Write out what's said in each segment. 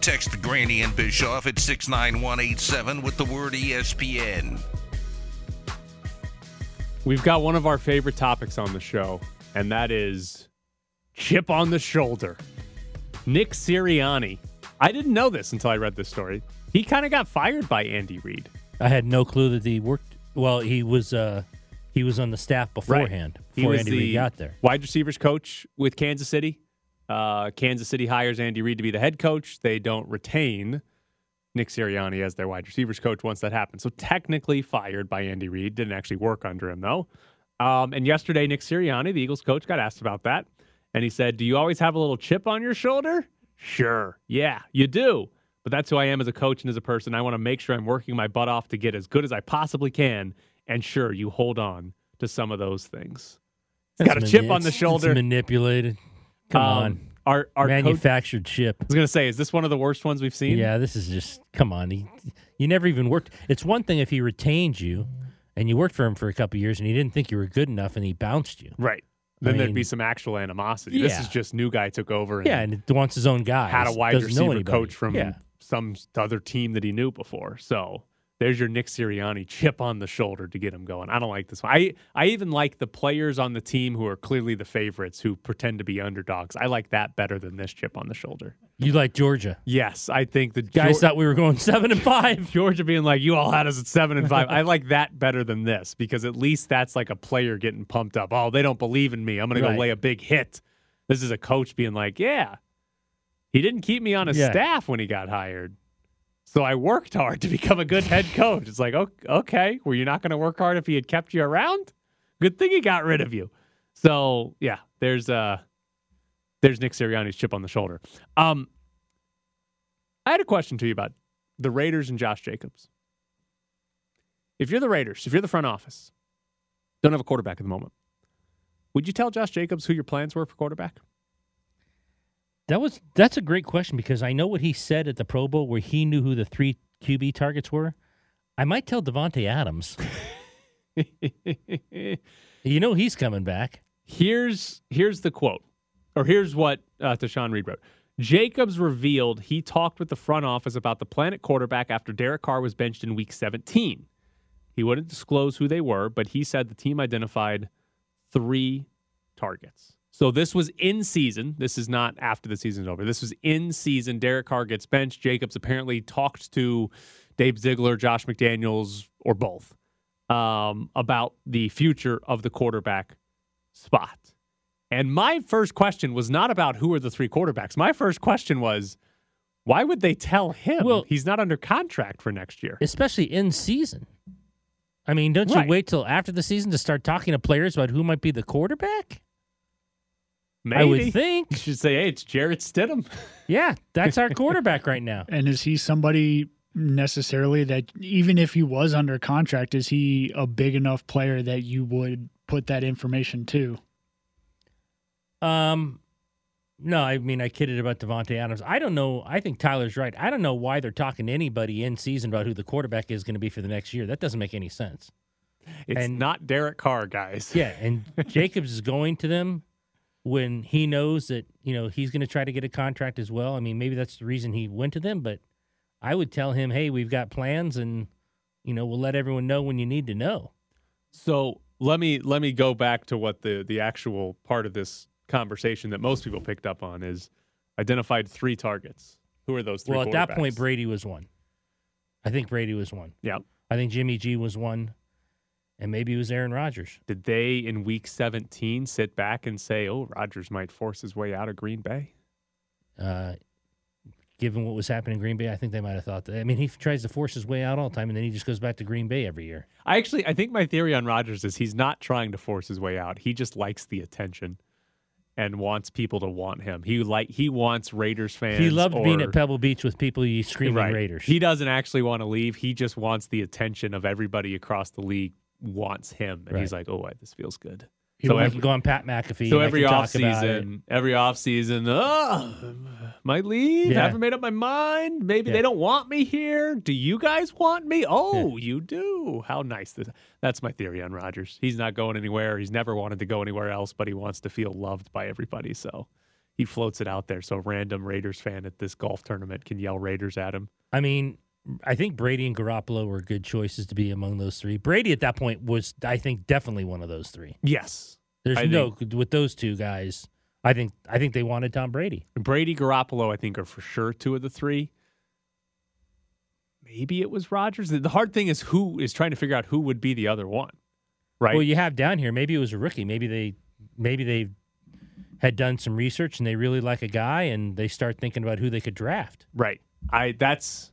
Text Granny and Bischoff at 69187 with the word ESPN. We've got one of our favorite topics on the show, and that is chip on the shoulder. Nick Sirianni. I didn't know this until I read this story. He kind of got fired by Andy Reid. I had no clue that he worked. Well, he was uh, he was on the staff beforehand He before Andy Reid got there. Wide receivers coach with Kansas City. Uh, Kansas City hires Andy Reid to be the head coach. They don't retain Nick Sirianni as their wide receivers coach once that happens. So technically fired by Andy Reid. Didn't actually work under him though. Um, and yesterday, Nick Sirianni, the Eagles coach, got asked about that, and he said, "Do you always have a little chip on your shoulder?" Sure, yeah, you do. But that's who I am as a coach and as a person. I want to make sure I'm working my butt off to get as good as I possibly can. And sure, you hold on to some of those things. He's got a That's chip on the shoulder. It's manipulated. Come Um, on, Our our coach, I manufactured chip. was gonna say, is this one of the worst ones we've seen? Yeah, this is just come on. He, you never even worked. It's one thing if he retained you, and you worked for him for a couple years, and he didn't think you were good enough, and he bounced you. Right. Then I there'd be some actual animosity. This is just new guy took over and Yeah, and wants his own guy. had a wide receiver coach from Yeah. some other team that he knew before. So there's your Nick Sirianni chip on the shoulder to get him going. I don't like this one. I I even like the players on the team who are clearly the favorites who pretend to be underdogs. I like that better than this chip on the shoulder. You like Georgia? Yes, I think the Guys Geor- thought we were going seven and five. Georgia being like, you all had us at seven and five. I like that better than this because at least that's like a player getting pumped up. Oh, they don't believe in me. I'm going to Right. go lay a big hit. This is a coach being like, yeah, he didn't keep me on his Yeah. staff when he got hired. So I worked hard to become a good head coach. It's like, "Ok- okay, were you not going to work hard if he had kept you around? Good thing he got rid of you. So yeah, there's uh there's Nick Sirianni's chip on the shoulder. Um, I had a question to you about the Raiders and Josh Jacobs. If you're the Raiders, if you're the front office, don't have a quarterback at the moment, would you tell Josh Jacobs who your plans were for quarterback? That was that's a great question because I know what he said at the Pro Bowl where he knew who the three QB targets were. I might tell Davante Adams. You know he's coming back. here's here's the quote, or here's what uh, Deshaun Reed wrote. Jacobs revealed he talked with the front office about the Planet quarterback after Derek Carr was benched in Week 17. He wouldn't disclose who they were, but he said the team identified three targets. So this was in season. This is not after the season's over. This was in season. Derek Carr gets benched. Jacobs apparently talked to Dave Ziegler, Josh McDaniels, or both um, about the future of the quarterback spot. And my first question was not about who are the three quarterbacks. My first question was, why would they tell him Well- he's not under contract for next year? especially in season. I mean, don't Right. you wait till after the season to start talking to players about who might be the quarterback? Maybe. I would think. You should say, hey, it's Jarrett Stidham. Yeah, that's our quarterback right now. And is he somebody necessarily that even if he was under contract, is he a big enough player that you would put that information to? Um, no, I mean I kidded about Davante Adams. I don't know. I think Tyler's right. I don't know why they're talking to anybody in season about who the quarterback is going to be for the next year. That doesn't make any sense. It's And- not Derek Carr, guys. Yeah, and Jacobs is going to them when he knows that you know he's going to try to get a contract as well. I mean, maybe that's the reason he went to them. But I would tell him, hey, we've got plans, and you know we'll let everyone know when you need to know. So let me let me go back to what the the actual part of this conversation that most people picked up on is identified three targets. Who are those three? well, at that point. Brady was one. I think Brady was one. Yeah. I think Jimmy G was one, and maybe it was Aaron Rodgers. Did they in week 17 sit back and say, "Oh, Rodgers might force his way out of Green Bay"? Uh, given what was happening in Green Bay, I think they might have thought that. I mean, he tries to force his way out all the time, and then he just goes back to Green Bay every year. I actually I think my theory on Rodgers is he's not trying to force his way out. He just likes the attention and wants people to want him. He like he wants Raiders fans. he loved being at Pebble Beach with people screaming Right. Raiders. He doesn't actually want to leave. He just wants the attention of everybody across the league wants him. And he's like, "Oh, why this feels good." He so wanted every, to go on Pat McAfee. so every can off talk season, every off season, oh, might leave. Yeah. Haven't made up my mind. Maybe Yeah. they don't want me here. Do you guys want me? Oh, you do. How nice this. That's my theory on Rodgers. He's not going anywhere. He's never wanted to go anywhere else, but he wants to feel loved by everybody. So he floats it out there so a random Raiders fan at this golf tournament can yell Raiders at him. I mean, I think Brady and Garoppolo were good choices to be among those three. Brady at that point was, I think, definitely one of those three. Yes. There's I no with those two guys. I think I think they wanted Tom Brady. Brady, Garoppolo, I think are for sure two of the three. Maybe it was Rodgers. The hard thing is who is trying to figure out who would be the other one, right? Well, you have down here. Maybe it was a rookie. Maybe they maybe they had done some research and they really like a guy and they start thinking about who they could draft. right. I that's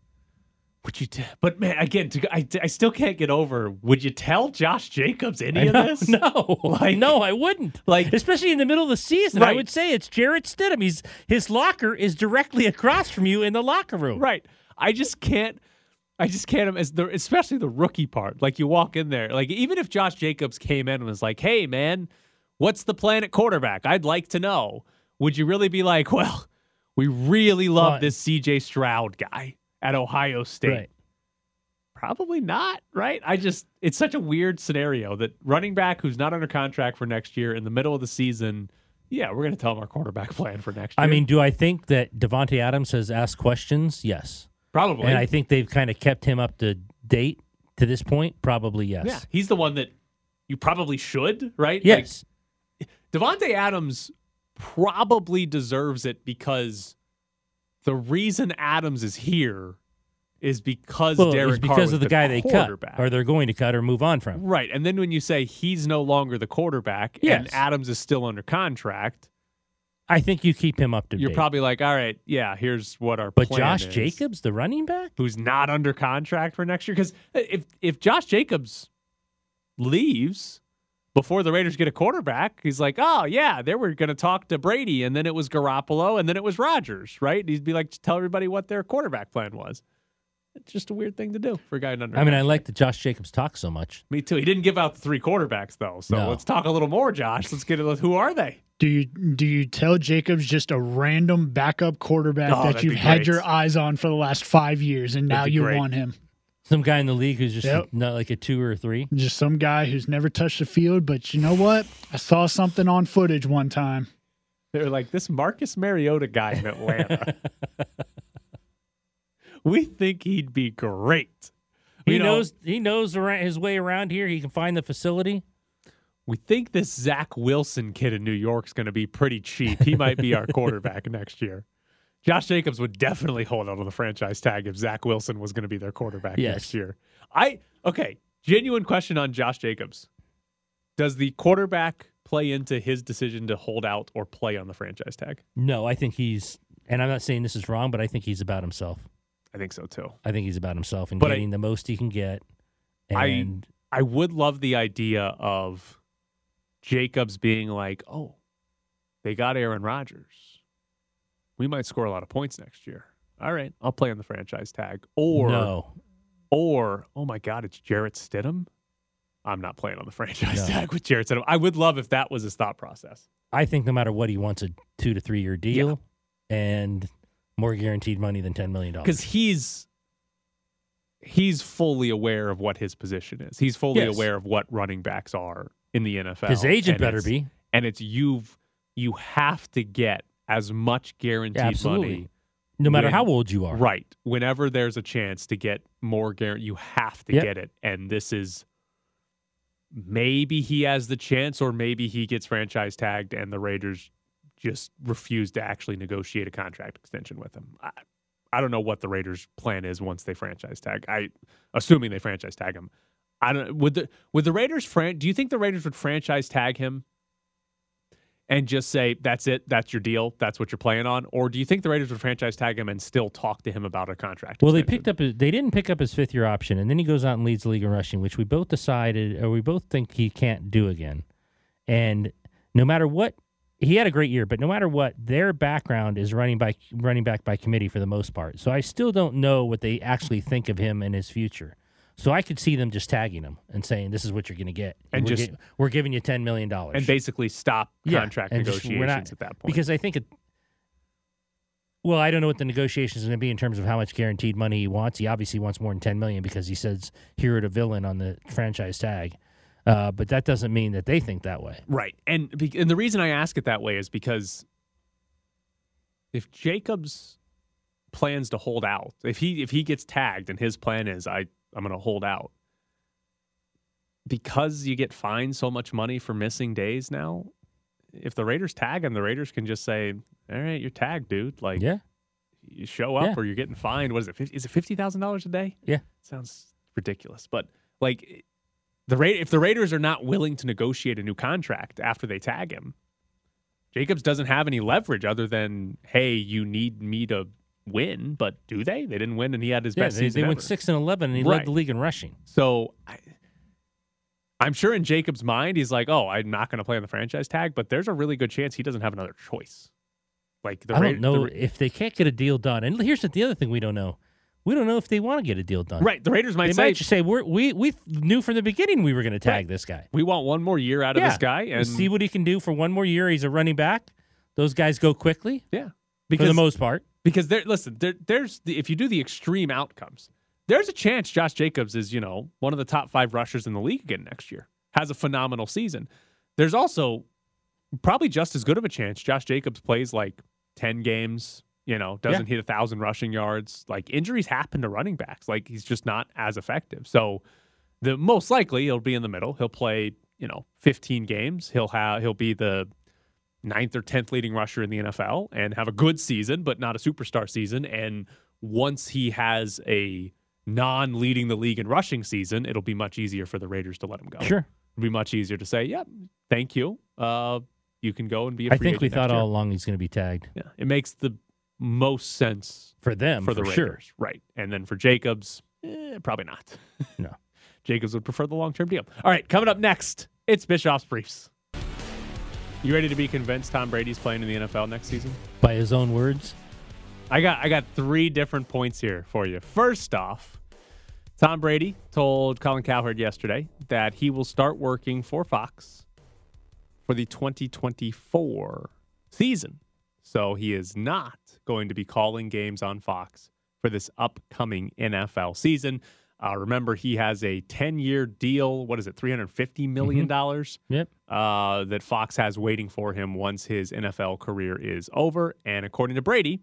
would you? T- but man, again, to, I I still can't get over. Would you tell Josh Jacobs any I of know, this? No, Like- no, I wouldn't. Like- especially in the middle of the season, I would say it's Jarrett Stidham. He's his locker is directly across from you in the locker room. Right. I just can't. I just can't. As the especially the rookie part. Like you walk in there. Like even if Josh Jacobs came in and was like, "Hey, man, what's the plan at quarterback? I'd like to know." Would you really be like, "Well, we really love this C.J. Stroud guy at Ohio State"? Right. Probably not. Right. I just. It's such a weird scenario that running back who's not under contract for next year in the middle of the season. Yeah, we're going to tell him our quarterback plan for next year. I mean, do I think that Davante Adams has asked questions? Yes. probably. And I think they've kind of kept him up to date to this point. Probably yes. Yeah, he's the one that you probably should, right? Like, Yes. Davante Adams probably deserves it because the reason Adams is here is because well, Derek Carr because was of the, guy they cut, or they're going to cut or move on from. right, and then when you say he's no longer the quarterback Yes. and Adams is still under contract, I think you keep him up to date. you're date. probably like, all right, yeah, here's what our but Josh is." Jacobs, the running back, who's not under contract for next year. Because if if Josh Jacobs leaves before the Raiders get a quarterback, he's like, oh yeah, they were going to talk to Brady, and then it was Garoppolo, and then it was Rodgers, right? And he'd be like, tell everybody what their quarterback plan was. It's just a weird thing to do for a guy under. I mean, I like that Josh Jacobs talks so much. me too. He didn't give out the three quarterbacks though, so No. let's talk a little more, Josh. Let's get it. Who are they? Do you do you tell Jacobs just a random backup quarterback Oh, that you've had your eyes on for the last five years and now you great. want him? Some guy in the league who's just Yep. not like a two or a three. Just some guy who's never touched the field, but you know what? I saw something on footage one time. They're like this Marcus Mariota guy in Atlanta. we think he'd be great. He You know, knows he knows around, his way around here. He can find the facility. We think this Zach Wilson kid in New York's going to be pretty cheap. He might be our quarterback next year. Josh Jacobs would definitely hold out on the franchise tag if Zach Wilson was going to be their quarterback Yes. next year. I okay. Genuine question on Josh Jacobs: Does the quarterback play into his decision to hold out or play on the franchise tag? No, I think he's, and I'm not saying this is wrong, but I think he's about himself. I think so too. I think he's about himself and But I- getting the most he can get. I- And I would love the idea of Jacobs being like, "Oh, they got Aaron Rodgers. We might score a lot of points next year. All right, I'll play on the franchise tag." Or, no, or oh my God, it's Jarrett Stidham. I'm not playing on the franchise No. tag with Jarrett Stidham. I would love if that was his thought process. I think no matter what, he wants a two to three year deal and more guaranteed money than ten million dollars. because he's he's fully aware of what his position is. He's fully Yes. aware of what running backs are in the NFL. his agent better be. and it's you've you have to get as much guaranteed Absolutely. money No matter when- how old you are. right whenever there's a chance to get more guarantee you have to Yep. get it and this is maybe he has the chance or maybe he gets franchise tagged and the Raiders just refuse to actually negotiate a contract extension with him. I, I don't know what the Raiders plan is once they franchise tag. I assuming they franchise tag him. I don't would the would the Raiders fran do you think the Raiders would franchise tag him and just say that's it, that's your deal, that's what you're playing on, or do you think the Raiders would franchise tag him and still talk to him about a contract? Well, they picked up. His, they didn't pick up his fifth year option, and then he goes out and leads the league in rushing, which we both decided, or we both think he can't do again. And no matter what, he had a great year, but no matter what, their background is running by running back by committee for the most part. So I still don't know what they actually think of him and his future. So I could see them just tagging him and saying, "This is what you're going to get, And we're just- gi- we're giving you ten million dollars." and basically stop Yeah, contract we're negotiations not- at that point. because I think it. Well, I don't know what the negotiations are going to be in terms of how much guaranteed money he wants. He obviously wants more than ten million because he says hero to villain on the franchise tag. Uh, but that doesn't mean that they think that way. Right. And and the reason I ask it that way is because if Jacobs plans to hold out, if he if he gets tagged and his plan is I I'm going to hold out, because you get fined so much money for missing days now, if the Raiders tag him, the Raiders can just say, "All right, you're tagged, dude. Like, Yeah. you show up Yeah. or you're getting fined. What is it? 50, is it fifty thousand dollars a day? Yeah. sounds ridiculous. But like, the Ra- if the Raiders are not willing to negotiate a new contract after they tag him, Jacobs doesn't have any leverage other than, "Hey, you need me to win." But do they? They didn't win, and he had his Yeah, best they, season they went six and eleven, and he Right. led the league in rushing. So I, I'm sure in Jacob's mind, he's like, "Oh, I'm not going to play on the franchise tag," but there's a really good chance he doesn't have another choice. Like the I don't know the Ra- if they can't get a deal done. And here's the, the other thing we don't know: we don't know if they want to get a deal done. right. The Raiders might They say, might just say We're, we we knew from the beginning we were going to tag Right. this guy. "We want one more year out of Yeah. this guy," We'll and see what he can do for one more year. He's a running back. Those guys go quickly yeah, for because the most part. Because there. Listen, there, there's the, if you do the extreme outcomes, there's a chance Josh Jacobs is you know one of the top five rushers in the league again next year. Has a phenomenal season. There's also probably just as good of a chance Josh Jacobs plays like 10 games, you know, doesn't hit a thousand rushing yards. Like injuries happen to running backs. Like he's just not as effective. So the most likely he'll be in the middle. He'll play, you know, 15 games. He'll have he'll be the ninth or 10th leading rusher in the NFL and have a good season, but not a superstar season. And once he has a non leading the league in rushing season, it'll be much easier for the Raiders to let him go. Sure. It'll be much easier to say, yep, thank you. Uh, you can go and be a I free rusher. I think we thought year. all along he's going to be tagged Yeah, it makes the most sense for them for the sure. Raiders, right? And then for Jacobs, eh, probably not. No. Jacobs would prefer the long term deal. All right, coming up next, it's Bischoff's briefs. You ready to be convinced Tom Brady's playing in the NFL next season? By his own words, I got I got three different points here for you. First off, Tom Brady told Colin Cowherd yesterday that he will start working for Fox for the 2024 season. So he is not going to be calling games on Fox for this upcoming NFL season. Uh, remember, he has a 10 year deal. What is it, $350 million? dollars yep. Uh, that Fox has waiting for him once his NFL career is over. And according to Brady,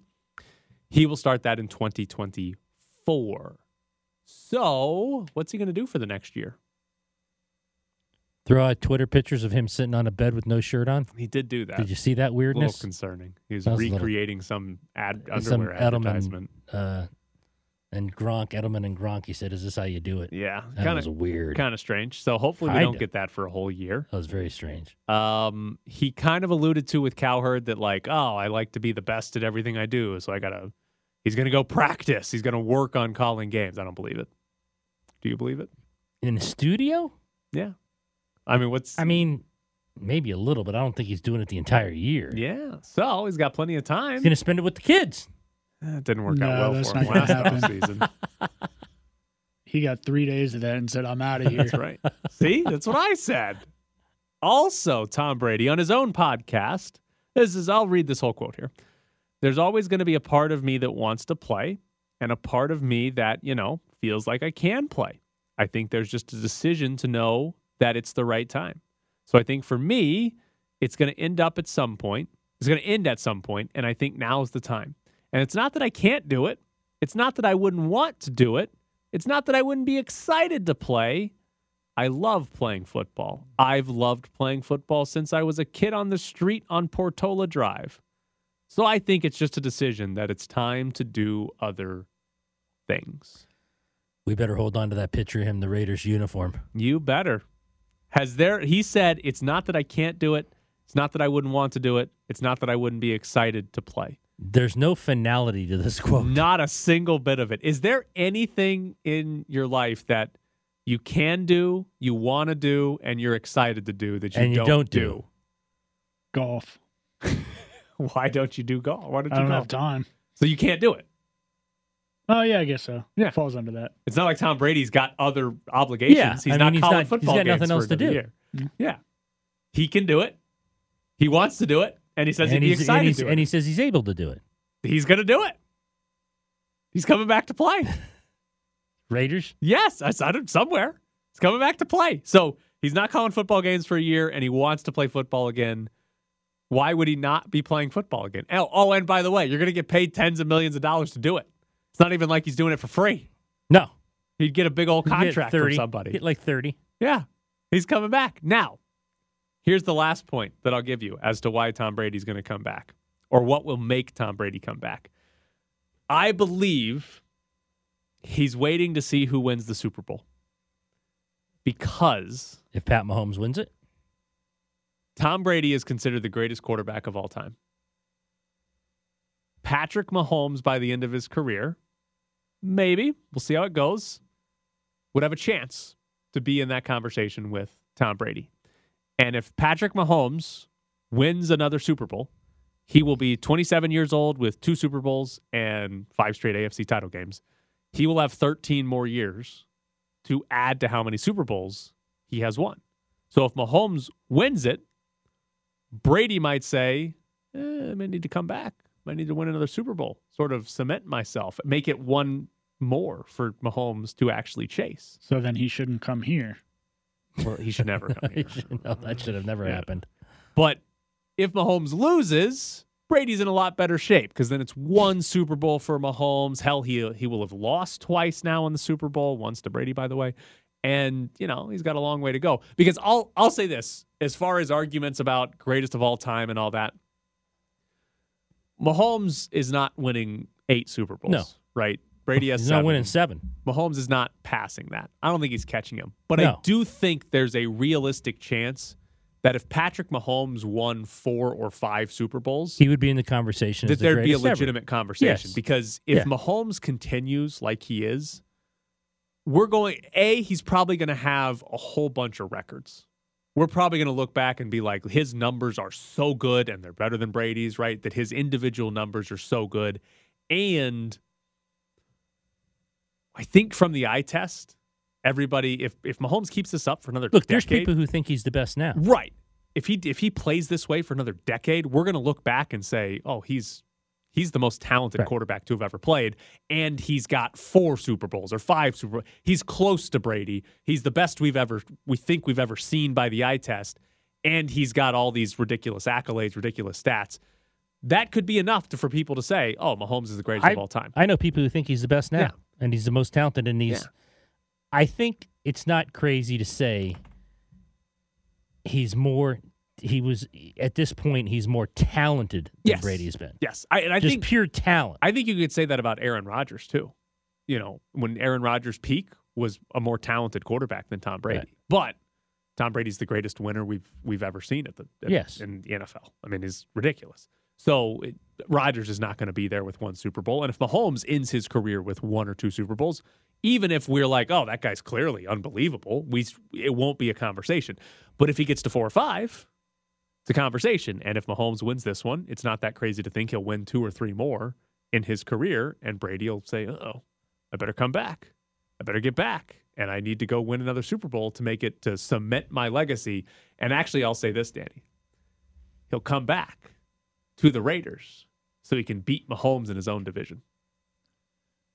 he will start that in 2024. So, what's he going to do for the next year? Throw out Twitter pictures of him sitting on a bed with no shirt on. He did do that. Did you see that a little weirdness? concerning. He was was a little- recreating some ad Some underwear Edelman- advertisement. Uh, and Gronk, Edelman, and Gronk. He said, "Is this how you do it?" Yeah, That kind was of weird. kind of strange. So hopefully we Kinda. don't get that for a whole year. That was very strange. Um, he kind of alluded to with Cowherd that like, oh, I like to be the best at everything I do, so I gotta. He's gonna go practice. He's gonna work on calling games. I don't believe it. Do you believe it? In the studio, Yeah. I mean, what's? I mean, maybe a little, but I don't think he's doing it the entire year. yeah. So he's got plenty of time. He's going to spend it with the kids. Eh, It didn't work out well for him last offseason. He got three days of that and said, I'm out of here. That's right. See, that's what I said. Also, Tom Brady on his own podcast. This is I'll read this whole quote here. There's always going to be a part of me that wants to play and a part of me that, you know, feels like I can play. I think there's just a decision to know that it's the right time. So I think for me, it's going to end up at some point. It's going to end at some point, and I think now is the time. And it's not that I can't do it. It's not that I wouldn't want to do it. It's not that I wouldn't be excited to play. I love playing football. I've loved playing football since I was a kid on the street on Portola Drive. So I think it's just a decision that it's time to do other things. We better hold on to that picture of him, in the Raiders uniform. You better. Has there he said it's not that I can't do it. It's not that I wouldn't want to do it. It's not that I wouldn't be excited to play. There's no finality to this quote. Not a single bit of it. Is there anything in your life that you can do, you want to do, and you're excited to do that you, And you don't, don't do? do? Golf. Why don't you do golf? Why don't I you don't golf? have time. So you can't do it. Oh, yeah, I guess so. Yeah. it Falls under that. It's not like Tom Brady's got other obligations. Yeah, he's I not mean, he's calling not- he's football got games nothing for else to do. year. Mm. Yeah, he can do it. He wants to do it, and he says and, he'd be he's, excited and, to and he says he's able to do it. he's going to do it. He's coming back to play. Raiders? yes, I saw it somewhere. He's coming back to play. So he's not calling football games for a year, and he wants to play football again Why would he not be playing football again? Oh, oh and by the way, you're going to get paid tens of millions of dollars to do it. It's not even like he's doing it for free. No. He'd get a big old contract 30, from somebody. Get like 30. Yeah, he's coming back. Now, here's the last point that I'll give you as to why Tom Brady's going to come back or what will make Tom Brady come back. I believe he's waiting to see who wins the Super Bowl because If Pat Mahomes wins it, Tom Brady is considered the greatest quarterback of all time. Patrick Mahomes, by the end of his career, maybe, we'll see how it goes, would have a chance to be in that conversation with Tom Brady. And if Patrick Mahomes wins another Super Bowl, he will be 27 years old with two Super Bowls and five straight AFC title games. He will have 13 more years to add to how many Super Bowls he has won. So if Mahomes wins it, Brady might say, eh, I may need to come back. I need to win another Super Bowl, sort of cement myself, make it one more for Mahomes to actually chase. So then he shouldn't come here. Well, he should never come here. no, that should have never Yeah. happened. But if Mahomes loses, Brady's in a lot better shape because then it's one Super Bowl for Mahomes. Hell, he he will have lost twice now in the Super Bowl, once to Brady, by the way. And you know he's got a long way to go. Because I'll I'll say this: as far as arguments about greatest of all time and all that, Mahomes is not winning eight Super Bowls. No. right? Brady has He's seven. not winning seven. Mahomes is not passing that. I don't think he's catching him. But I do think there's a realistic chance that if Patrick Mahomes won four or five Super Bowls, He would be in the conversation. that as the there'd be a greatest ever. legitimate conversation. Yes. Because if Yeah. Mahomes continues like he is, we're going, A, he's probably going to have a whole bunch of records. We're probably going to look back and be like, his numbers are so good and they're better than Brady's, right? That his individual numbers are so good. And I think from the eye test, everybody, if if Mahomes keeps this up for another decade, Look, there's people who think he's the best now. Right. If he if he plays this way for another decade, we're going to look back and say, "Oh, he's he's the most talented Right. quarterback to have ever played, and he's got four Super Bowls or five Super. Bowls. He's close to Brady. He's the best we've ever we think we've ever seen by the eye test, and he's got all these ridiculous accolades, ridiculous stats." That could be enough to, for people to say, "Oh, Mahomes is the greatest I, of all time." I know people who think he's the best now Yeah. And he's the most talented. And he's, Yeah. I think it's not crazy to say he's more. He was at this point. He's more talented than Yes. Brady's been. yes, I, and I Just think pure talent. I think you could say that about Aaron Rodgers too. You know, when Aaron Rodgers' peak was a more talented quarterback than Tom Brady, Right. but Tom Brady's the greatest winner we've we've ever seen at the at- Yes. in the NFL. I mean, he's ridiculous. So it, Rodgers is not going to be there with one Super Bowl, and if Mahomes ends his career with one or two Super Bowls, even if we're like, oh, that guy's clearly unbelievable, we it won't be a conversation. But if he gets to four or five, it's a conversation. And if Mahomes wins this one, it's not that crazy to think he'll win two or three more in his career. And Brady will say, oh, I better come back. I better get back. And I need to go win another Super Bowl to make it to cement my legacy. And actually, I'll say this, Danny. He'll come back to the Raiders so he can beat Mahomes in his own division.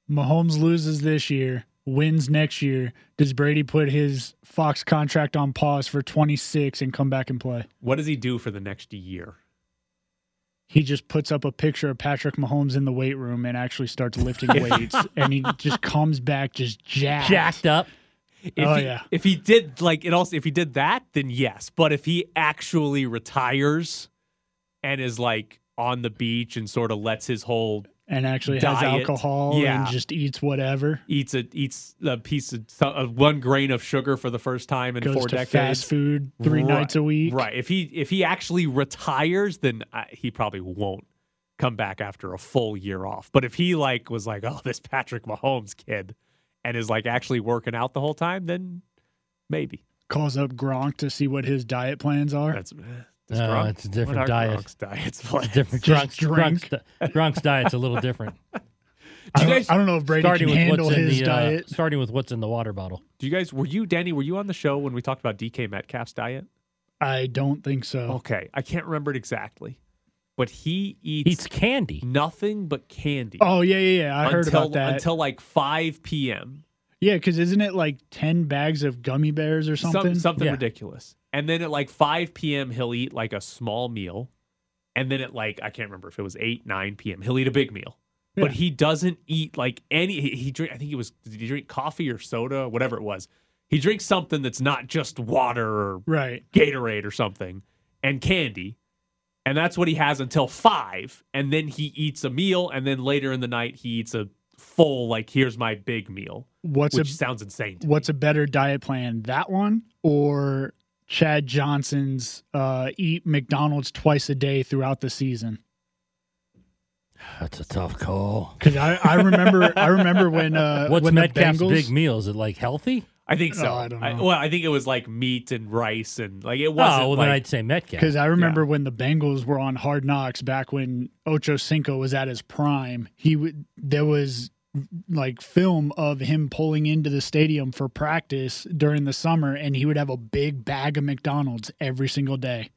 Mahomes loses this year, wins next year. Does Brady put his Fox contract on pause for 26 and come back and play? What does he do for the next year? He just puts up a picture of Patrick Mahomes in the weight room and actually starts lifting weights, and he just comes back just jacked. Jacked up. If Oh, he, yeah. If he did like it also if he did that, then yes. But if he actually retires and is like on the beach and sort of lets his whole and actually has alcohol Yeah. and just eats whatever. eats a eats a piece of uh, one grain of sugar for the first time in Goes four to decades. fast food three Right, nights a week. Right. If he if he actually retires, then uh, he probably won't come back after a full year off. But if he like was like, oh, this Patrick Mahomes kid, and is like actually working out the whole time, then maybe Calls up Gronk to see what his diet plans are. that's. Does No, Gronk- it's a different what diet. Gronk's diets plans? Different. Just Gronk's, drink. Gronk's, di- Gronk's diet's a little different. I, Do you don't, guys- I don't know if Brady starting can with handle what's in his the uh, diet. starting with what's in the water bottle. Do you guys were you Danny? Were you on the show when we talked about DK Metcalf's diet? I don't think so. Okay, I can't remember it exactly, but he eats, Eats candy. nothing but candy. Oh yeah, yeah, yeah. I heard until, about that. until like 5 p.m. yeah, because isn't it like ten bags of gummy bears or Some- something? something Yeah. ridiculous. And then at like 5 p.m., he'll eat like a small meal. and then at like I can't remember if it was eight nine p.m. He'll eat a big meal, but he doesn't eat like any. He, he drink. I think it was did he drink coffee or soda, whatever it was. He drinks something that's not just water or Right. Gatorade or something and candy. And that's what he has until five. And then he eats a meal. And then later in the night, he eats a full, like, here's my big meal, What's which a sounds insane. To what's a better diet plan? That one or Chad Johnson's uh, eat McDonald's twice a day throughout the season? That's a tough call. Because I, I remember I remember when uh, What's when the Metcalf's Bengals big meal? Is it like healthy? I think so. Oh, I don't know. well, I think it was like meat and rice and like it wasn't Oh, well, like, then I'd say Metcalf. Because I remember when the Bengals were on Hard Knocks back when Ocho Cinco was at his prime. He would there was like film of him pulling into the stadium for practice during the summer, and he would have a big bag of McDonald's every single day.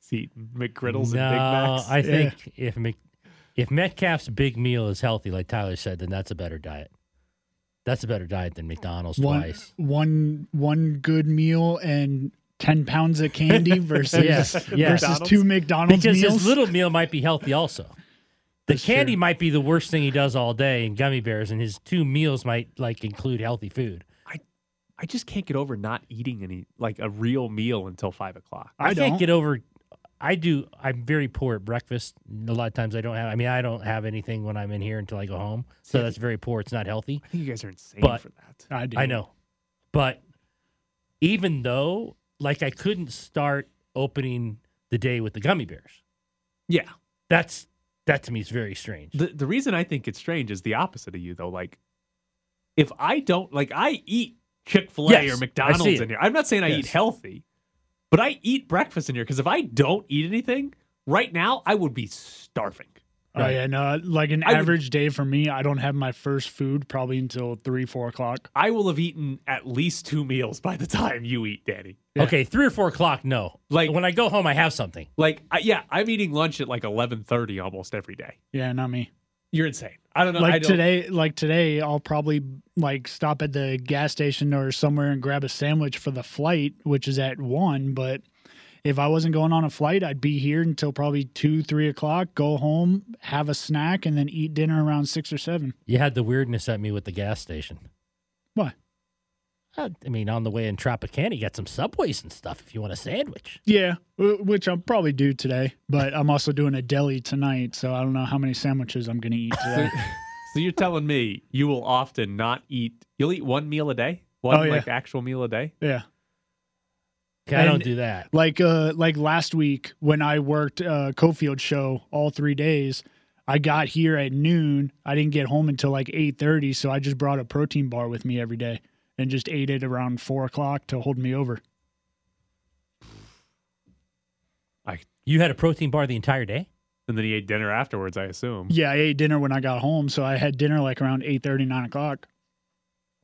See McGriddles no, and Big Macs. I think if Mc, if Metcalf's big meal is healthy, like Tyler said, then that's a better diet. That's a better diet than McDonald's One twice. one one good meal and ten pounds of candy versus Yes, yes. versus two McDonald's Because meals. his little meal might be healthy also. The That's candy true. might be the worst thing he does all day, and gummy bears, and his two meals might like include healthy food. I I just can't get over not eating any, like a real meal until five o'clock. I, I can't don't. get over. I do. I'm very poor at breakfast. A lot of times I don't have. I mean, I don't have anything when I'm in here until I go home. So that's very poor. It's not healthy. I think you guys are insane But- for that. I do. I know, but even though, like, I couldn't start opening the day with the gummy bears. Yeah. That's that to me is very strange. The the reason I think it's strange is the opposite of you though. Like if I don't like I eat Chick-fil-A Yes, or McDonald's in here. I'm not saying I eat healthy, but I eat breakfast in here because if I don't eat anything, right now I would be starving. Oh yeah, no. Uh, like an I would- average day for me, I don't have my first food probably until three, four o'clock. I will have eaten at least two meals by the time you eat, Danny. Yeah. Okay, three or four o'clock. No, Like- when I go home, I have something. Like I, yeah, I'm eating lunch at like 11:30 almost every day. Yeah, not me. You're insane. I don't know. I like don't, today, like today, I'll probably like stop at the gas station or somewhere and grab a sandwich for the flight, which is at one. But if I wasn't going on a flight, I'd be here until probably two, three o'clock. Go home, have a snack, and then eat dinner around six or seven. You had the weirdness at me with the gas station. What? Uh, I mean, on the way in Tropicana, you got some subways and stuff. If you want a sandwich, Yeah, which I'll probably do today. But I'm also doing a deli tonight, so I don't know how many sandwiches I'm going to eat today. So you're telling me you will often not eat? You'll eat one meal a day, one Oh, yeah. like actual meal a day. yeah. Okay, I don't do that. like uh like last week when I worked uh Cofield show all three days, I got here at noon. I didn't get home until like eight thirty, so I just brought a protein bar with me every day and just ate it around four o'clock to hold me over. I you had a protein bar the entire day. And then he ate dinner afterwards, I assume. Yeah, I ate dinner when I got home, so I had dinner like around eight thirty, nine o'clock.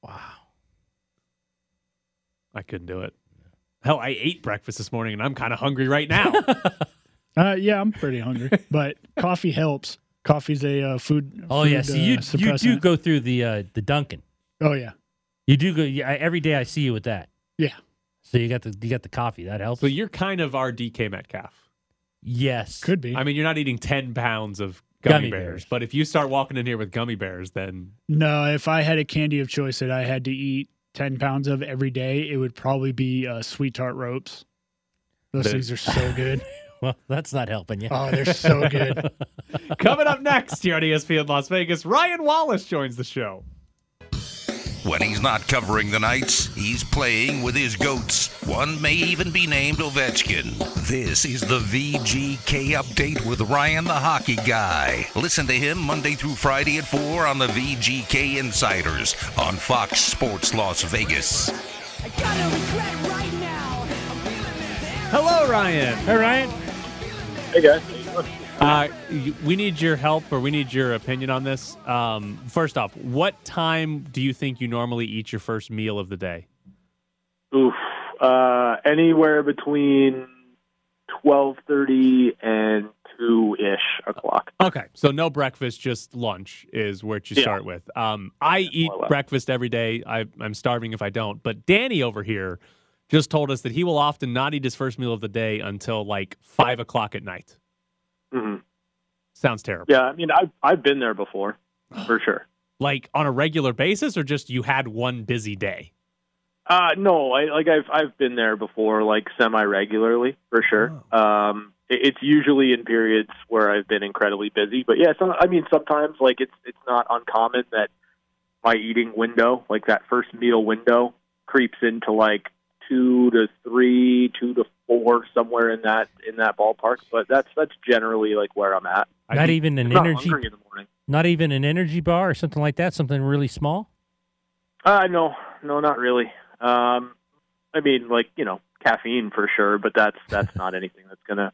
Wow. I couldn't do it. Hell, I ate breakfast this morning and I'm kind of hungry right now. Uh, yeah, I'm pretty hungry, but coffee helps. Coffee's a uh, food. Oh food, yeah, so uh, you you do go through the uh, the Dunkin'. Oh yeah, You do go yeah, every day. I see you with that. yeah. So you got the you got the coffee. That helps. so you're kind of our DK Metcalf. yes, Could be. I mean, you're not eating 10 pounds of gummy, Gummy bears, bears. but if you start walking in here with gummy bears, then No, if I had a candy of choice that I had to eat 10 pounds of every day, it would probably be uh, Sweet Tart Ropes. Those The- things are so good. Well, that's not helping you. Oh, they're so good. coming up next here on ESPN Las Vegas, Ryan Wallace joins the show. When he's not covering the Knights, he's playing with his goats. One may even be named Ovechkin. This is the VGK update with Ryan the Hockey Guy. Listen to him Monday through Friday at 4 on the VGK Insiders on Fox Sports Las Vegas. I gotta regret right now. I'm feeling it there. Hello, Ryan. Hey Ryan. Hey guys. Uh, we need your help or we need your opinion on this. Um, first off, what time do you think you normally eat your first meal of the day? Oof. Uh, anywhere between twelve thirty and two ish o'clock. Okay, so no breakfast, just lunch is what you Yeah. start with. Um, I eat or less. breakfast every day. I, I'm starving if I don't. But Danny over here just told us that he will often not eat his first meal of the day until like five o'clock at night. Hmm Sounds terrible. Yeah, I mean, I've I've been there before, for sure. Like on a regular basis, or just you had one busy day? Uh, no, I like I've I've been there before, like semi regularly for sure. Um, it, it's usually in periods where I've been incredibly busy, but yeah, some, I mean sometimes like it's it's not uncommon that my eating window, like that first meal window, creeps into like two to three, two to four, somewhere in that in that ballpark. But that's that's generally like where I'm at. Not think- even an I'm energy, hungry in the morning. not even an energy bar or something like that. Something really small. Uh, no, no, not really. Um, I mean, like you know, caffeine for sure, but that's that's not anything that's gonna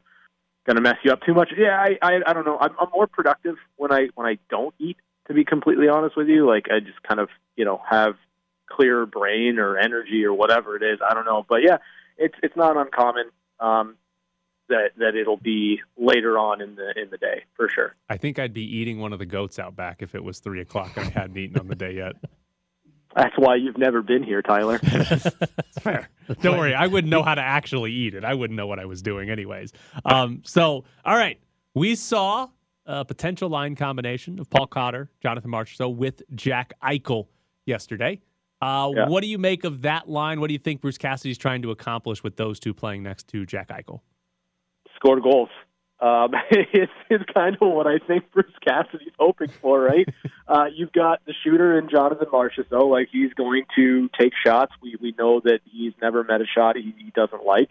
gonna mess you up too much. Yeah, I I, I don't know. I'm, I'm more productive when I when I don't eat. To be completely honest with you, like I just kind of you know have clear brain or energy or whatever it is. I don't know, but yeah, it's it's not uncommon um, that that it'll be later on in the in the day for sure. I think I'd be eating one of the goats out back if it was three o'clock and I hadn't eaten on the day yet. That's why you've never been here, Tyler. It's fair. Don't worry, I wouldn't know how to actually eat it. I wouldn't know what I was doing, anyways. Um, so, all right, we saw a potential line combination of Paul Cotter, Jonathan Marchessault with Jack Eichel yesterday. Uh, Yeah. What do you make of that line? What do you think Bruce Cassidy's trying to accomplish with those two playing next to Jack Eichel? scored goals. Um, it's, it's kind of what I think Bruce Cassidy's hoping for, right? uh, you've got the shooter in Jonathan Marchessault, like he's going to take shots. We we know that he's never met a shot he, he doesn't like.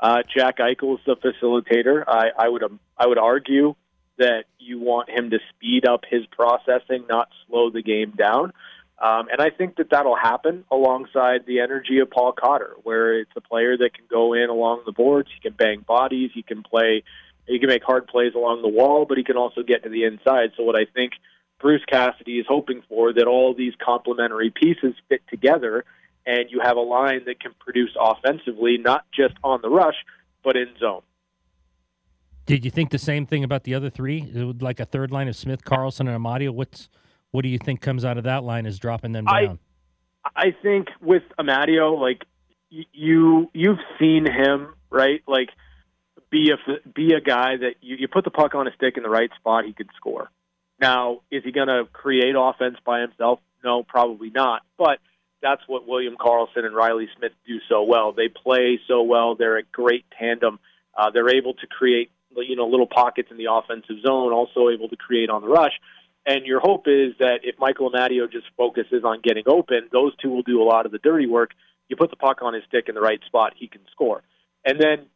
Uh, Jack Eichel's the facilitator. I, I would um, I would argue that you want him to speed up his processing, not slow the game down. Um, and I think that that'll happen alongside the energy of Paul Cotter, where it's a player that can go in along the boards, he can bang bodies, he can play, he can make hard plays along the wall, but he can also get to the inside. So what I think Bruce Cassidy is hoping for that all these complementary pieces fit together, and you have a line that can produce offensively, not just on the rush, but in zone. Did you think the same thing about the other three? Like a third line of Smith, Karlsson, and Amadio. What's what do you think comes out of that line is dropping them I- down? I think with Amadio, like y- you you've seen him right, like be a be a guy that you, you put the puck on a stick in the right spot, he could score. Now, is he going to create offense by himself? No, probably not. But that's what William Karlsson and Reilly Smith do so well. They play so well. They're a great tandem. Uh, they're able to create you know little pockets in the offensive zone, also able to create on the rush. And your hope is that if Michael Amadio just focuses on getting open, those two will do a lot of the dirty work. You put the puck on his stick in the right spot, he can score. And then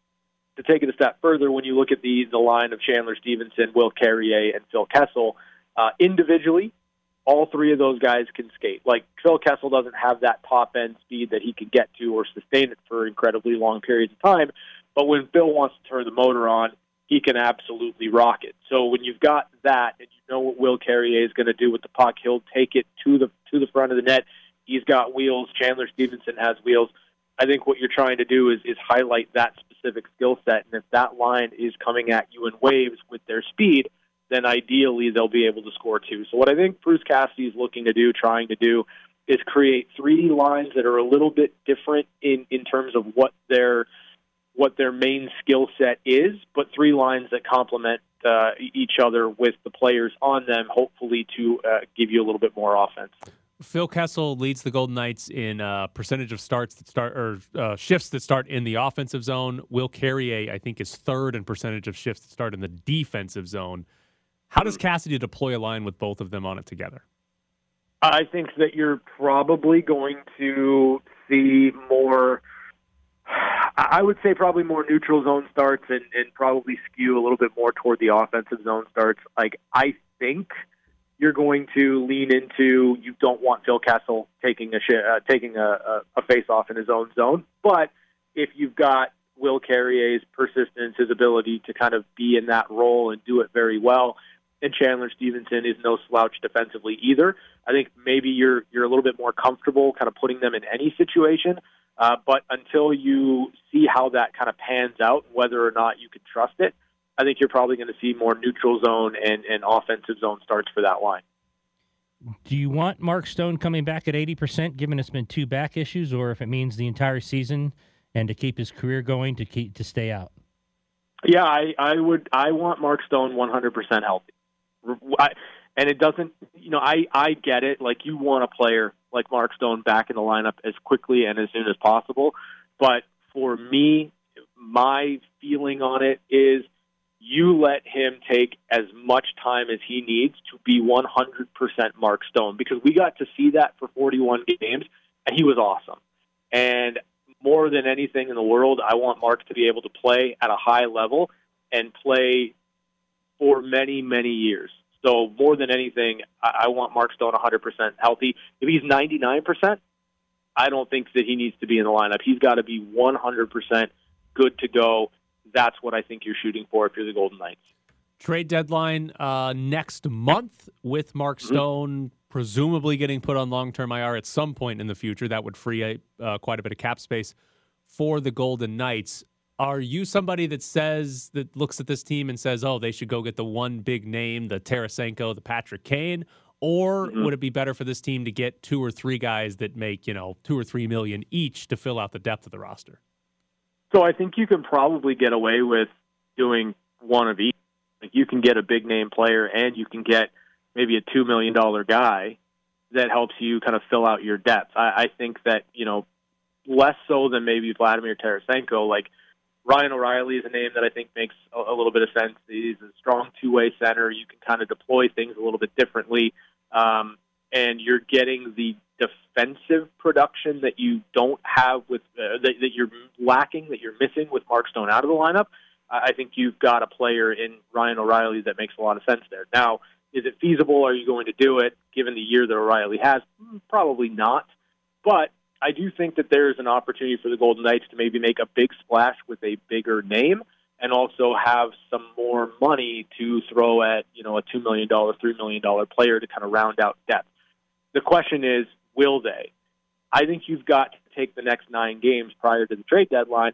to take it a step further, when you look at the the line of Chandler Stephenson, Will Carrier, and Phil Kessel, uh, individually, all three of those guys can skate. Like Phil Kessel doesn't have that top end speed that he can get to or sustain it for incredibly long periods of time. But when Phil wants to turn the motor on, he can absolutely rock it. So when you've got that, and you know what Will Carrier is going to do with the puck, he'll take it to the to the front of the net. He's got wheels. Chandler Stephenson has wheels. I think what you're trying to do is is highlight that specific skill set, and if that line is coming at you in waves with their speed, then ideally they'll be able to score too. So what I think Bruce Cassidy is looking to do, trying to do, is create three lines that are a little bit different in in terms of what their what their main skill set is, but three lines that complement uh, each other with the players on them, hopefully to uh, give you a little bit more offense. Phil Kessel leads the Golden Knights in uh, percentage of starts that start or uh, shifts that start in the offensive zone. Will Carrier, I think, is third in percentage of shifts that start in the defensive zone. How does Cassidy deploy a line with both of them on it together? I think that you're probably going to see more. I would say probably more neutral zone starts and, and probably skew a little bit more toward the offensive zone starts. Like I think you're going to lean into you don't want Phil Kessel taking a sh- uh, taking a, a, a face off in his own zone, but if you've got Will Carrier's persistence, his ability to kind of be in that role and do it very well, and Chandler Stephenson is no slouch defensively either. I think maybe you're you're a little bit more comfortable kind of putting them in any situation. Uh, but until you see how that kind of pans out, whether or not you can trust it, I think you're probably going to see more neutral zone and, and offensive zone starts for that line. Do you want Mark Stone coming back at eighty percent, given it's been two back issues, or if it means the entire season and to keep his career going to keep to stay out? Yeah, I, I would. I want Mark Stone 100% healthy. And it doesn't, you know, I, I get it. Like you want a player like Mark Stone back in the lineup as quickly and as soon as possible. But for me, my feeling on it is you let him take as much time as he needs to be 100% Mark Stone because we got to see that for 41 games and he was awesome. And more than anything in the world, I want Mark to be able to play at a high level and play for many, many years. So more than anything, I I want Mark Stone 100% healthy. If he's 99%, I don't think that he needs to be in the lineup. He's got to be 100% good to go. That's what I think you're shooting for if you're the Golden Knights. Trade deadline uh, next month with Mark Stone presumably getting put on long term IR at some point in the future. That would free uh, quite a bit of cap space for the Golden Knights. Are you somebody that says that looks at this team and says, "Oh, they should go get the one big name, the Tarasenko, the Patrick Kane," or mm-hmm. would it be better for this team to get two or three guys that make you know two or three million each to fill out the depth of the roster? So I think you can probably get away with doing one of each. Like you can get a big name player and you can get maybe a two million dollar guy that helps you kind of fill out your depth. I, I think that you know less so than maybe Vladimir Tarasenko. Like Ryan O'Reilly is a name that I think makes a, a little bit of sense. He's a strong two way center. You can kind of deploy things a little bit differently, um, and you're getting the defensive production that you don't have with uh, that, that you're lacking, that you're missing with Mark Stone out of the lineup. I think you've got a player in Ryan O'Reilly that makes a lot of sense there. Now, is it feasible? Are you going to do it given the year that O'Reilly has? Mm, Probably not. But I do think that there is an opportunity for the Golden Knights to maybe make a big splash with a bigger name and also have some more money to throw at, you know, a $2 million, $3 million player to kind of round out depth. The question is, will they? I think you've got to take the next nine games prior to the trade deadline,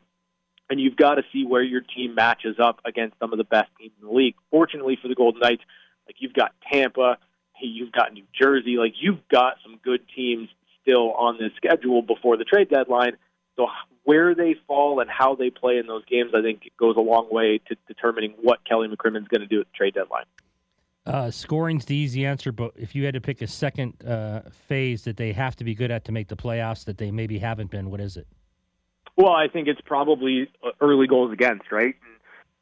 and you've got to see where your team matches up against some of the best teams in the league. Fortunately for the Golden Knights, like you've got Tampa, you've got New Jersey, like you've got some good teams still on this schedule before the trade deadline. So where they fall and how they play in those games, I think goes a long way to determining what Kelly McCrimmon's going to do at the trade deadline. Uh, scoring's the easy answer, but if you had to pick a second uh, phase that they have to be good at to make the playoffs that they maybe haven't been, what is it? Well, I think it's probably uh, early goals against, right? And,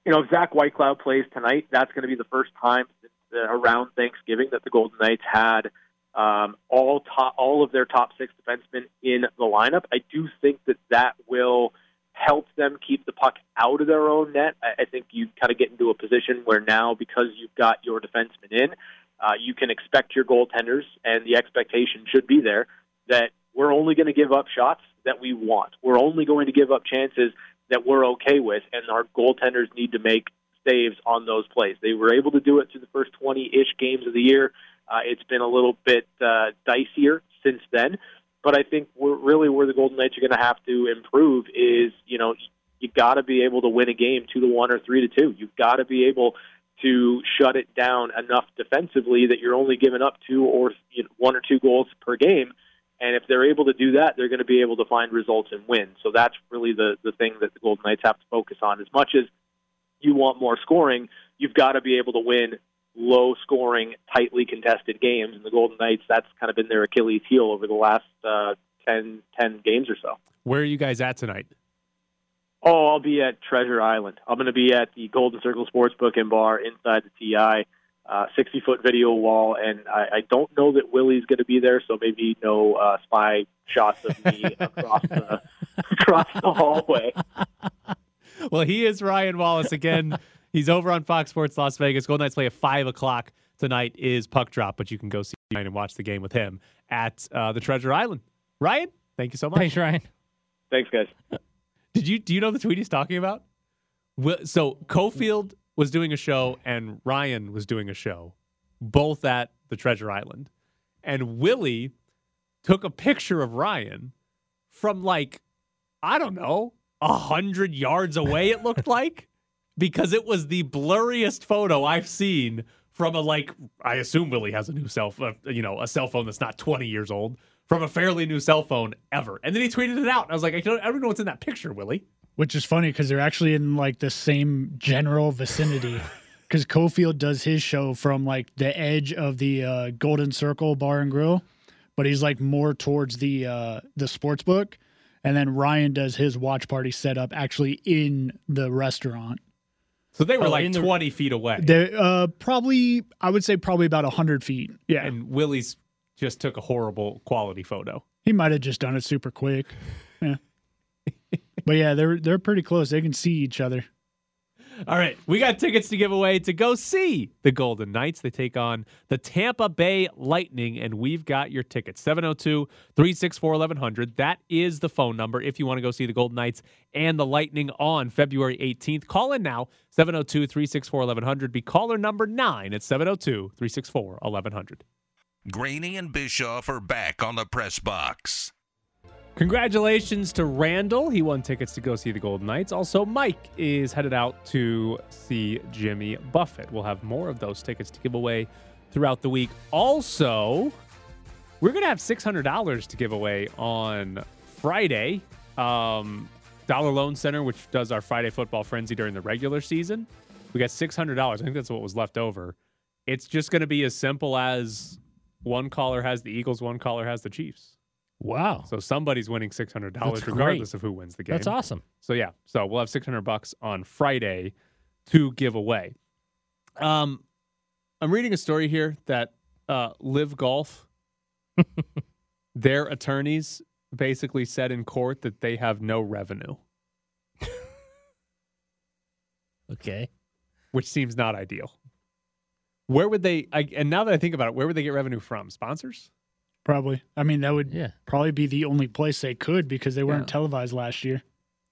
you know, if Zach Whitecloud plays tonight, that's going to be the first time since, uh, around Thanksgiving that the Golden Knights had um, all top, all of their top six defensemen in the lineup. I do think that that will help them keep the puck out of their own net. I, I think you kind of get into a position where now, because you've got your defensemen in, uh, you can expect your goaltenders, and the expectation should be there that we're only going to give up shots that we want. We're only going to give up chances that we're okay with, and our goaltenders need to make saves on those plays. They were able to do it through the first 20 ish games of the year. Uh, it's been a little bit uh, dicier since then, but I think we're really where the Golden Knights are going to have to improve is, you know, you got to be able to win a game two to one or three to two. You've got to be able to shut it down enough defensively that you're only giving up two or you know, one or two goals per game. And if they're able to do that, they're going to be able to find results and win. So that's really the the thing that the Golden Knights have to focus on. As much as you want more scoring, you've got to be able to win low scoring, tightly contested games. And the Golden Knights, that's kind of been their Achilles heel over the last uh, 10, 10 games or so. Where are you guys at tonight? Oh, I'll be at Treasure Island. I'm going to be at the Golden Circle Sportsbook and Bar inside the TI, uh, 60 foot video wall, and I, I don't know that Willie's going to be there, so maybe no uh, spy shots of me across the across the hallway. Well, he is Ryan Wallace again. He's over on Fox Sports Las Vegas. Golden Knights play at five o'clock tonight. Is puck drop, but you can go see Ryan and watch the game with him at uh, the Treasure Island. Ryan, thank you so much. Thanks, Ryan. Thanks, guys. Did you do you know the tweet he's talking about? So Cofield was doing a show and Ryan was doing a show, both at the Treasure Island, and Willie took a picture of Ryan from like I don't know a hundred yards away. It looked like because it was the blurriest photo I've seen from a like I assume Willie has a new cell phone, you know, a cell phone that's not 20 years old from a fairly new cell phone ever. And then he tweeted it out. And I was like, I don't, I don't know what's in that picture, Willie. which is funny because they're actually in like the same general vicinity. Because Cofield does his show from like the edge of the uh, Golden Circle Bar and Grill, but he's like more towards the uh, the sports book. And then Ryan does his watch party setup actually in the restaurant. So they were Oh, like the- 20 feet away. They uh, probably, I would say, probably about hundred feet. Yeah, and Willie's just took a horrible quality photo. he might have just done it super quick. Yeah, but yeah, they're they're pretty close. They can see each other. All right, we got tickets to give away to go see the Golden Knights. They take on the Tampa Bay Lightning, and we've got your tickets 702 364 1100. That is the phone number if you want to go see the Golden Knights and the Lightning on February 18th. Call in now 702 364 1100. Be caller number nine at 702 364 1100. Graney and Bischoff are back on the press box. Congratulations to Randall. He won tickets to go see the Golden Knights. Also, Mike is headed out to see Jimmy Buffett. We'll have more of those tickets to give away throughout the week. Also, we're going to have $600 to give away on Friday. Um, Dollar Loan Center, which does our Friday football frenzy during the regular season. We got $600. I think that's what was left over. It's just going to be as simple as one caller has the Eagles, one caller has the Chiefs. Wow. So somebody's winning six hundred dollars That's regardless great. of who wins the game. That's awesome. So yeah, so we'll have six hundred bucks on Friday to give away. Um, I'm reading a story here that uh, LIV Golf, their attorneys basically said in court that they have no revenue, Okay. which seems not ideal. Where would they? I, and now that I think about it, where would they get revenue from? Sponsors? Probably. I mean, that would Yeah. probably be the only place they could because they weren't Yeah. televised last year.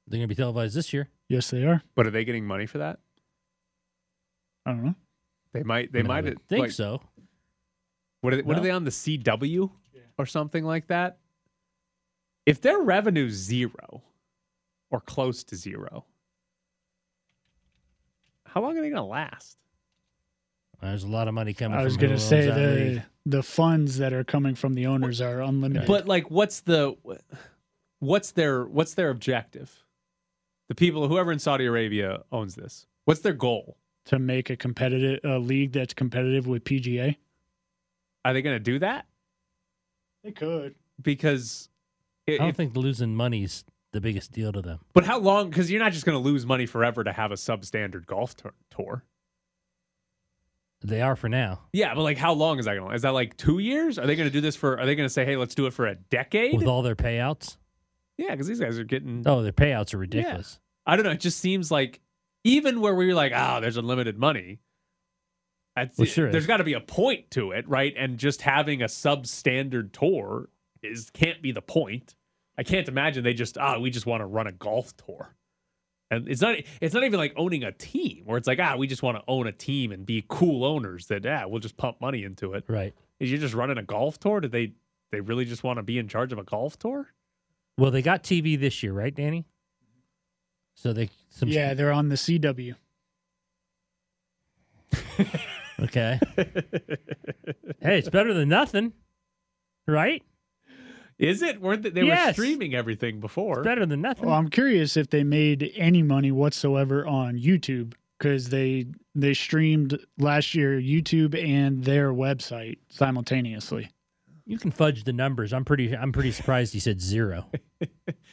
They're going to be televised this year. Yes, they are. But are they getting money for that? I don't know. They might. They I mean, I might would think like, so. What are they, what are they on the CW or something like that? If their revenue's zero or close to zero, how long are they going to last? There's a lot of money coming I was going to say owns league. the the funds that are coming from the owners are unlimited. But like, what's the what's their what's their objective? The people, whoever in Saudi Arabia owns this, what's their goal? to make a competitive a league that's competitive with PGA, Are they going to do that? they could. Because, I don't think losing money's the biggest deal to them. but how long? Because you're not just going to lose money forever to have a substandard golf tour- tour. They are for now. Yeah, but like, how long is that going to? Is that like two years? Are they going to do this for? Are they going to say, "Hey, let's do it for a decade"? With all their payouts. yeah, because these guys are getting. Oh, their payouts are ridiculous. I don't know. It just seems like even where we're like, "Oh, there's unlimited money." That's, Well, sure there's got to be a point to it, right? And just having a substandard tour is can't be the point. I can't imagine they just ah, we just want to run a golf tour. And it's not it's not even like owning a team where it's like, ah, we just want to own a team and be cool owners that ah, we'll just pump money into it. Right. Is you're just running a golf tour? Do they they really just want to be in charge of a golf tour? Well, they got TV this year, right, Danny? So they some Yeah, they're on the CW. okay. hey, it's better than nothing, right? Is it? Weren't they, they were streaming everything before? It's better than nothing. Well, I'm curious if they made any money whatsoever on YouTube because they they streamed last year YouTube and their website simultaneously. you can fudge the numbers. I'm pretty. I'm pretty surprised he said zero.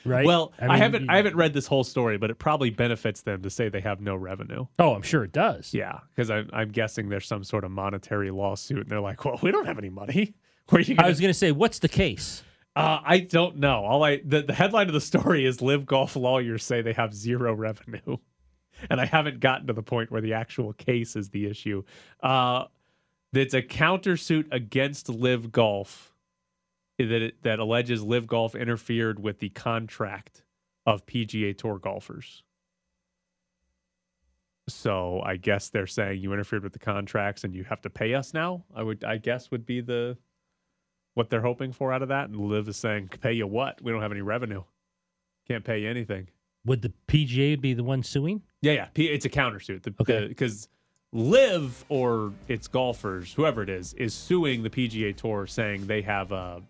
Right. Well, I, mean, haven't you- I haven't read this whole story, but it probably benefits them to say they have no revenue. Oh, I'm sure it does. Yeah, because I'm I'm guessing there's some sort of monetary lawsuit, and they're like, "Well, we don't have any money. Where are you?" I Gonna? was going to say, what's the case? Uh, I don't know. All I the, the headline of the story is "LIV Golf lawyers say they have zero revenue," and I haven't gotten to the point where the actual case is the issue. Uh, it's a countersuit against LIV Golf that it, that alleges LIV Golf interfered with the contract of PGA Tour golfers. So I guess they're saying you interfered with the contracts and you have to pay us now. I would, I guess, would be the what they're hoping for out of that. And Liv is saying, pay you what? We don't have any revenue. Can't pay you anything. Would the PGA be the one suing? Yeah, yeah. P- It's a countersuit. The, Okay. Because LIV or its golfers, whoever it is, is suing the PGA Tour, saying they have uh,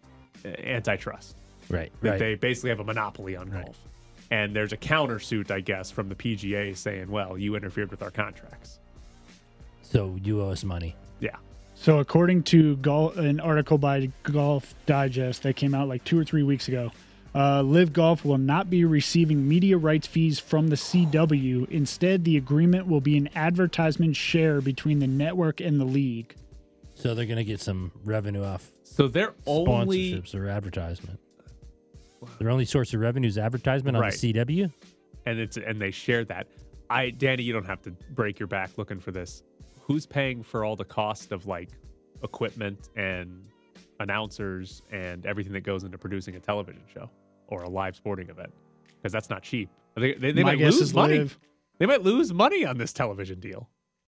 antitrust. Right. That Right. they basically have a monopoly on Right. golf. And there's a countersuit, I guess, from the PGA saying, "Well, you interfered with our contracts." So you owe us money. Yeah. So, according to Gol- an article by Golf Digest that came out like two or three weeks ago, uh, LIV Golf will not be receiving media rights fees from the CW. Instead, the agreement will be an advertisement share between the network and the league. So they're going to get some revenue off So they're only sponsorships or advertisement. Their only source of revenue is advertisement on Right. the CW. and it's and they share that. I Danny, you don't have to break your back looking for this. Who's paying for all the cost of like equipment and announcers and everything that goes into producing a television show or a live sporting event? Because that's not cheap. They, they, they might lose money. LIV. They might lose money on this television deal.